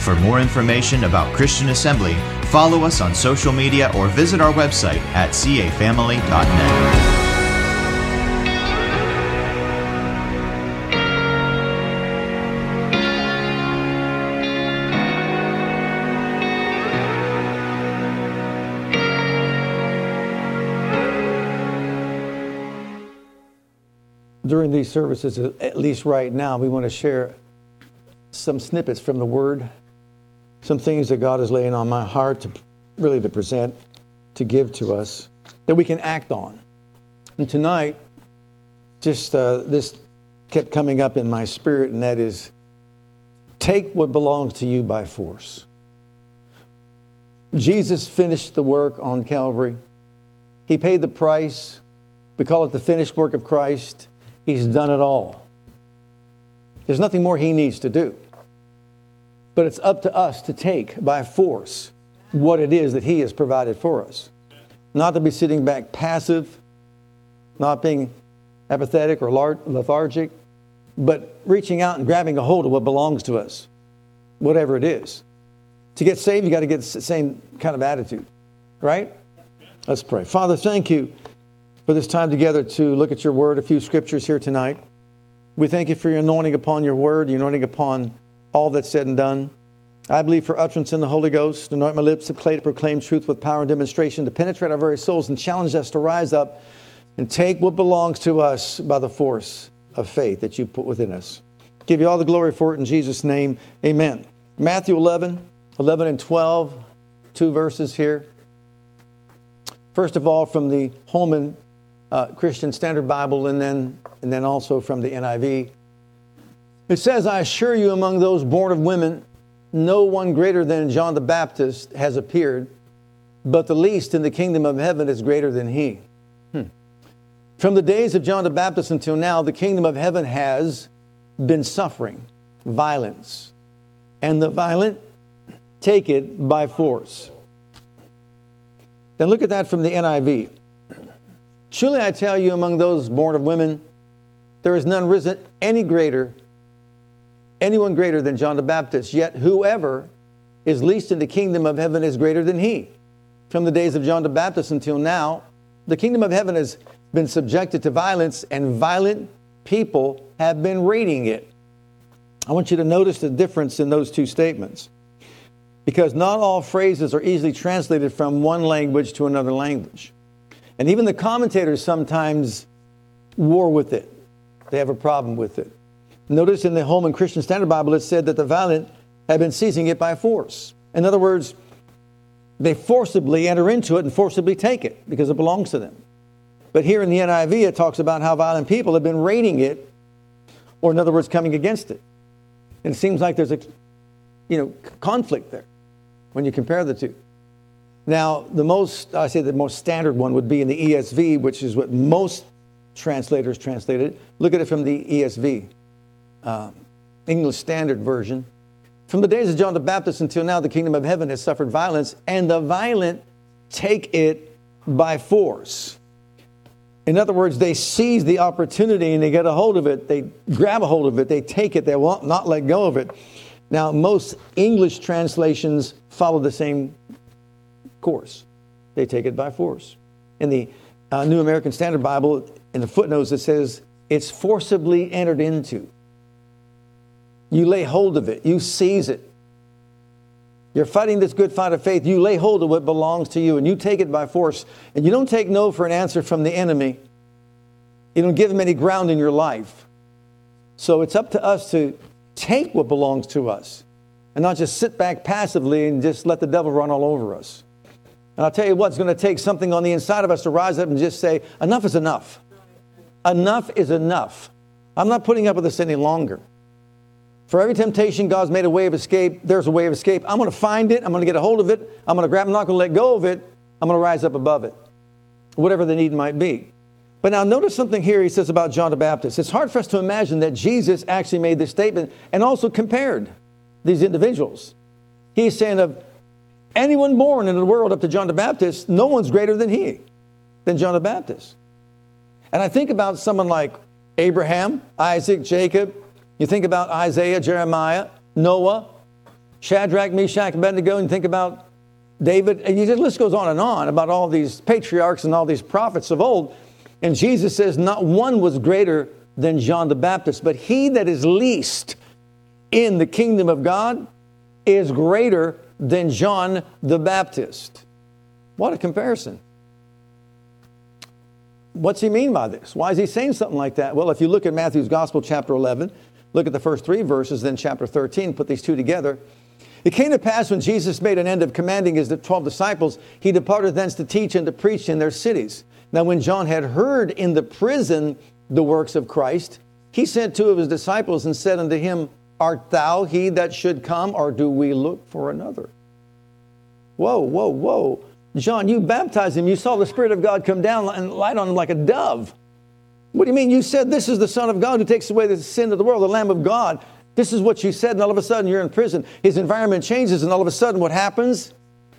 For more information about Christian Assembly, follow us on social media or visit our website at cafamily.net. during these services, at least right now, we want to share some snippets from the Word, some things that God is laying on my heart to really to present, to give to us, that we can act on. And tonight, just uh, this kept coming up in my spirit, and that is take what belongs to you by force. Jesus finished the work on Calvary. He paid the price. We call it the finished work of Christ. He's done it all. There's nothing more he needs to do. But it's up to us to take by force what it is that he has provided for us. Not to be sitting back passive, not being apathetic or lethargic, but reaching out and grabbing a hold of what belongs to us, whatever it is. To get saved, you got to get the same kind of attitude, right? Let's pray. Father, thank you for this time together to look at your word, a few scriptures here tonight. We thank you for your anointing upon your word, your anointing upon all that's said and done. I believe for utterance in the Holy Ghost, anoint my lips of clay to proclaim truth with power and demonstration, to penetrate our very souls and challenge us to rise up and take what belongs to us by the force of faith that you put within us. Give you all the glory for it in Jesus' name. Amen. Matthew 11, 11 and 12, two verses here. First of all, from the Holman uh, Christian Standard Bible and then, and then also from the NIV. It says, I assure you, among those born of women, no one greater than John the Baptist has appeared, but the least in the kingdom of heaven is greater than he. Hmm. From the days of John the Baptist until now, the kingdom of heaven has been suffering violence, and the violent take it by force. Then look at that from the NIV. Truly I tell you, among those born of women, there is none risen any greater, anyone greater than John the Baptist. Yet whoever is least in the kingdom of heaven is greater than he. From the days of John the Baptist until now, the kingdom of heaven has been subjected to violence, and violent people have been raiding it. I want you to notice the difference in those two statements. Because not all phrases are easily translated from one language to another language. And even the commentators sometimes war with it. They have a problem with it. Notice in the Holman Christian Standard Bible, it said that the violent have been seizing it by force. In other words, they forcibly enter into it and forcibly take it because it belongs to them. But here in the NIV, it talks about how violent people have been raiding it, or in other words, coming against it. And it seems like there's a you know, conflict there when you compare the two. Now, the most, I say the most standard one would be in the ESV, which is what most translators translated. Look at it from the ESV, uh, English Standard Version. From the days of John the Baptist until now, the kingdom of heaven has suffered violence, and the violent take it by force. In other words, they seize the opportunity and they get a hold of it. They grab a hold of it. They take it. They will not let go of it. Now, most English translations follow the same course. They take it by force. In the uh, New American Standard Bible, in the footnotes, it says it's forcibly entered into. You lay hold of it, you seize it. You're fighting this good fight of faith. You lay hold of what belongs to you and you take it by force. And you don't take no for an answer from the enemy. You don't give him any ground in your life. So it's up to us to take what belongs to us and not just sit back passively and just let the devil run all over us. And I'll tell you what, it's going to take something on the inside of us to rise up and just say, enough is enough. Enough is enough. I'm not putting up with this any longer. For every temptation, God's made a way of escape. There's a way of escape. I'm going to find it. I'm going to get a hold of it. I'm going to grab. I'm not going to let go of it. I'm going to rise up above it. whatever the need might be. But now notice something here he says about John the Baptist. It's hard for us to imagine that Jesus actually made this statement and also compared these individuals. He's saying of anyone born in the world up to John the Baptist, no one's greater than he, than John the Baptist. And I think about someone like Abraham, Isaac, Jacob. You think about Isaiah, Jeremiah, Noah, Shadrach, Meshach, Abednego, and think about David. And the list goes on and on about all these patriarchs and all these prophets of old. And Jesus says, Not one was greater than John the Baptist, but he that is least in the kingdom of God is greater than John the Baptist. What a comparison. What's he mean by this? Why is he saying something like that? Well, if you look at Matthew's Gospel, chapter 11, look at the first three verses, then chapter 13, put these two together. It came to pass when Jesus made an end of commanding his 12 disciples, he departed thence to teach and to preach in their cities. Now, when John had heard in the prison the works of Christ, he sent two of his disciples and said unto him, Art thou he that should come, or do we look for another? Whoa, whoa, whoa. John, you baptized him. You saw the Spirit of God come down and light on him like a dove. What do you mean? You said this is the Son of God who takes away the sin of the world, the Lamb of God. This is what you said, and all of a sudden you're in prison. His environment changes, and all of a sudden what happens?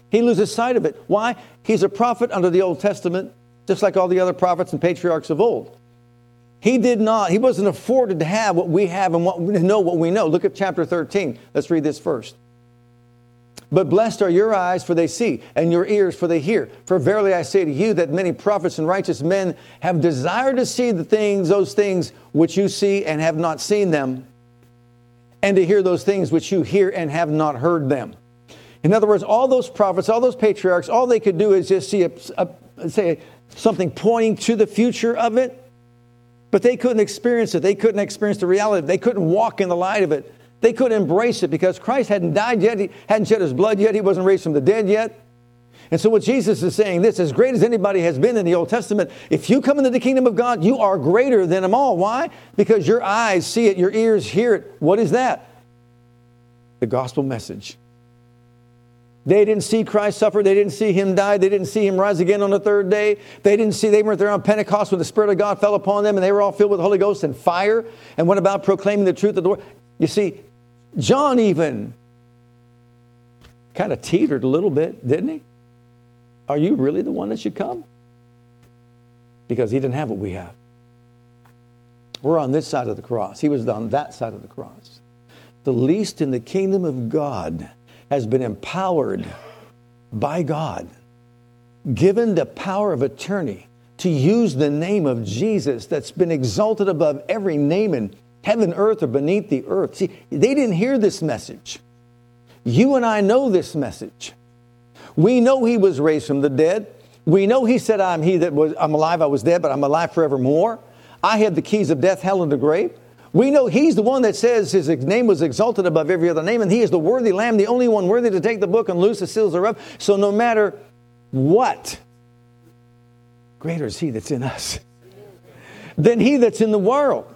He loses sight of it. Why? He's a prophet under the Old Testament, just like all the other prophets and patriarchs of old. He did not, he wasn't afforded to have what we have and what, know what we know. Look at chapter 13. Let's read this first. But blessed are your eyes, for they see, and your ears, for they hear. For verily I say to you that many prophets and righteous men have desired to see the things, those things which you see and have not seen them, and to hear those things which you hear and have not heard them. In other words, all those prophets, all those patriarchs, all they could do is just see a, a say something pointing to the future of it, but they couldn't experience it. They couldn't experience the reality. They couldn't walk in the light of it. They couldn't embrace it because Christ hadn't died yet. He hadn't shed his blood yet. He wasn't raised from the dead yet. And so, what Jesus is saying, this, as great as anybody has been in the Old Testament, if you come into the kingdom of God, you are greater than them all. Why? Because your eyes see it, your ears hear it. What is that? The gospel message. They didn't see Christ suffer. They didn't see him die. They didn't see him rise again on the third day. They didn't see, they weren't there on Pentecost when the Spirit of God fell upon them and they were all filled with the Holy Ghost and fire and went about proclaiming the truth of the Lord. You see, John even kind of teetered a little bit, didn't he? Are you really the one that should come? Because he didn't have what we have. We're on this side of the cross. He was on that side of the cross. The least in the kingdom of God has been empowered by God, given the power of attorney to use the name of Jesus that's been exalted above every name in heaven, earth, or beneath the earth. See, they didn't hear this message. You and I know this message. We know he was raised from the dead. We know he said, I'm he that was, I'm alive, I was dead, but I'm alive forevermore. I have the keys of death, hell, and the grave. We know he's the one that says his name was exalted above every other name, and he is the worthy lamb, the only one worthy to take the book and loose the seals thereof. So no matter what, greater is he that's in us than he that's in the world.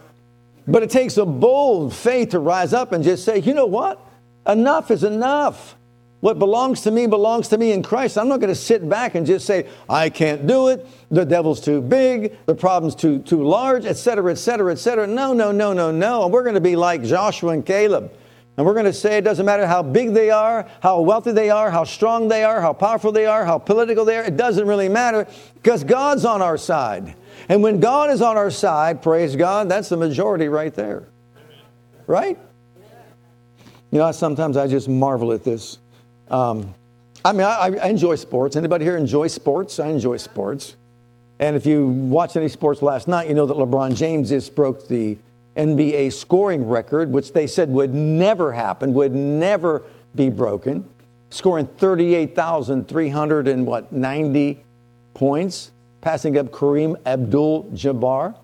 But it takes a bold faith to rise up and just say, you know what? Enough is enough. What belongs to me belongs to me in Christ. I'm not going to sit back and just say, I can't do it. The devil's too big. The problem's too, too large, etc., etc., etc. No, no, no, no, no. And we're going to be like Joshua and Caleb. And we're going to say it doesn't matter how big they are, how wealthy they are, how strong they are, how powerful they are, how political they are. It doesn't really matter because God's on our side. And when God is on our side, praise God, that's the majority right there. Right? You know, sometimes I just marvel at this. Um, I mean, I, I, enjoy sports. Anybody here enjoy sports? I enjoy sports. And if you watched any sports last night, you know that LeBron James just broke the NBA scoring record, which they said would never happen, would never be broken, scoring 38,300 and what, 90 points, passing up Kareem Abdul-Jabbar.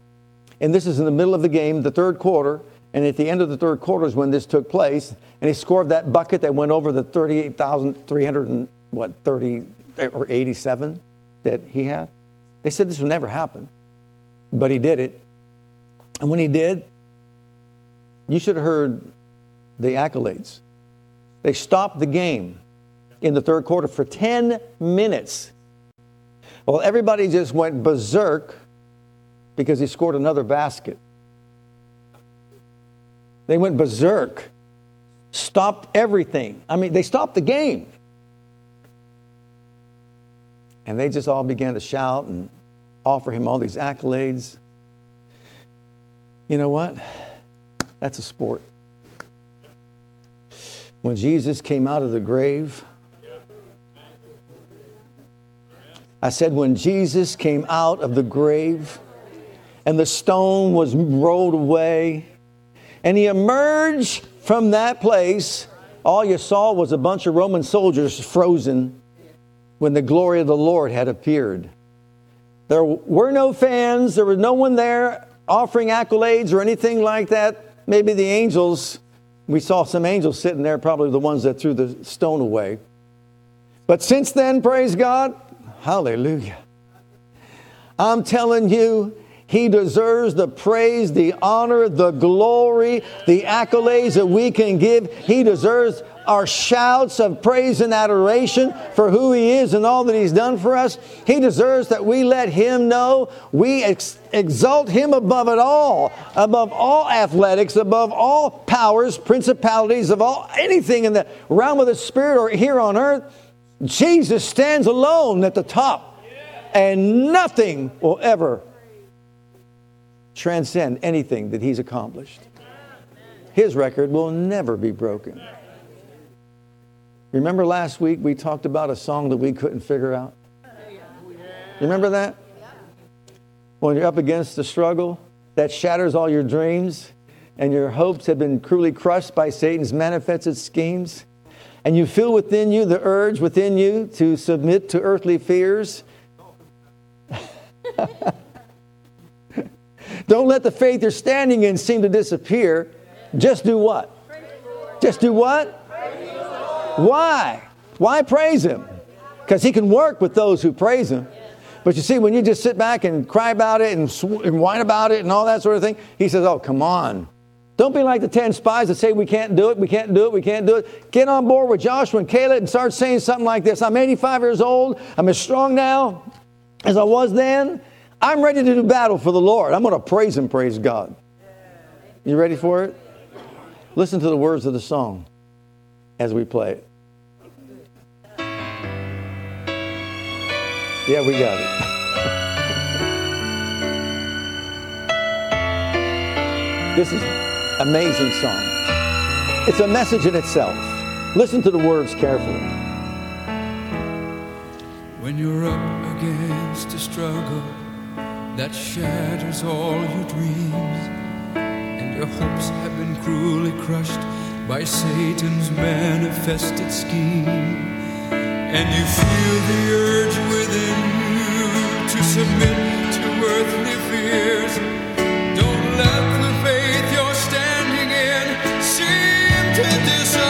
And this is in the middle of the game, the third quarter, and at the end of the third quarter is when this took place. And he scored that bucket that went over the 38,300 what, 30 or 87 that he had. They said this would never happen, but he did it. And when he did, you should have heard the accolades. They stopped the game in the third quarter for 10 minutes. Well, everybody just went berserk because he scored another basket. They went berserk, stopped everything. I mean, they stopped the game. And they just all began to shout and offer him all these accolades. You know what? That's a sport. When Jesus came out of the grave, I said, when Jesus came out of the grave and the stone was rolled away and he emerged from that place, all you saw was a bunch of Roman soldiers frozen when the glory of the Lord had appeared. There were no fans, there was no one there offering accolades or anything like that. Maybe the angels, we saw some angels sitting there, probably the ones that threw the stone away. But since then, praise God, hallelujah. I'm telling you, he deserves the praise, the honor, the glory, the accolades that we can give. He deserves our shouts of praise and adoration for who He is and all that He's done for us. He deserves that we let Him know we ex- exalt Him above it all, above all athletics, above all powers, principalities, of all anything in the realm of the Spirit or here on earth. Jesus stands alone at the top, and nothing will ever transcend anything that He's accomplished. His record will never be broken. Remember last week we talked about a song that we couldn't figure out? Remember that? When you're up against the struggle that shatters all your dreams and your hopes have been cruelly crushed by Satan's manifested schemes, and you feel within you the urge within you to submit to earthly fears. Don't let the faith you're standing in seem to disappear. Just do what? Just do what? Why? Why praise Him? Because He can work with those who praise Him. But you see, when you just sit back and cry about it and, sw- and whine about it and all that sort of thing, He says, Oh, come on. Don't be like the 10 spies that say we can't do it, we can't do it, we can't do it. Get on board with Joshua and Caleb and start saying something like this I'm 85 years old, I'm as strong now as I was then. I'm ready to do battle for the Lord. I'm going to praise Him, praise God. You ready for it? Listen to the words of the song as we play it. Yeah, we got it. this is amazing song. It's a message in itself. Listen to the words carefully. When you're up against a struggle that shatters all your dreams, and your hopes have been cruelly crushed by Satan's manifested scheme, and you feel the urge within you to submit to earthly fears, seem to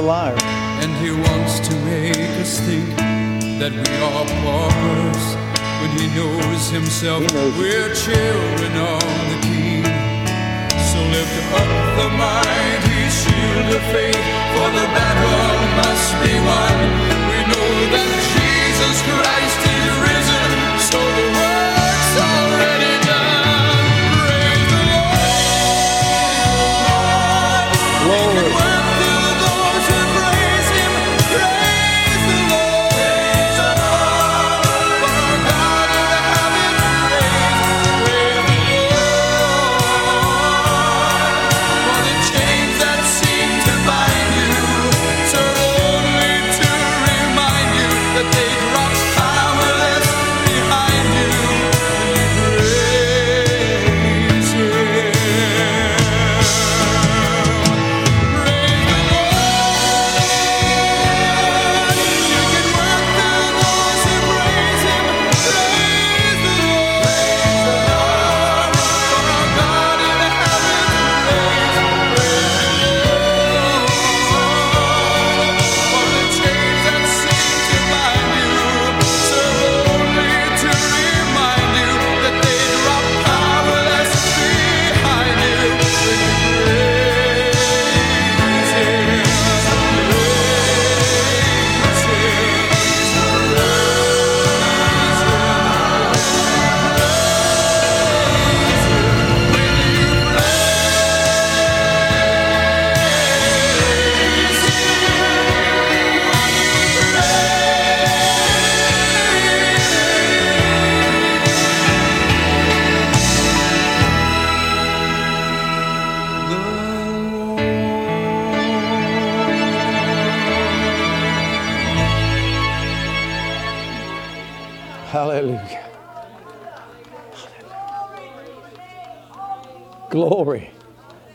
liar. He is a liar. And he wants to make us think that we are paupers when he knows himself He knows we're children of the King. So lift up the mighty shield of faith, for the battle must be won. We know that Jesus Christ is risen, Hallelujah. Glory.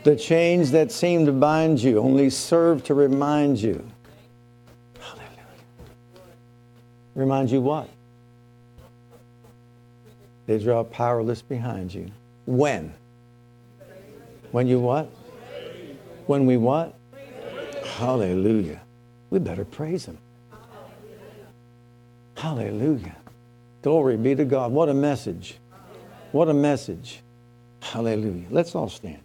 The chains that seem to bind you only serve to remind you. Hallelujah. Remind you what? They draw powerless behind you. When? When you what? When we what? Hallelujah. We better praise Him. Hallelujah. Glory be to God. What a message. What a message. Hallelujah. Let's all stand.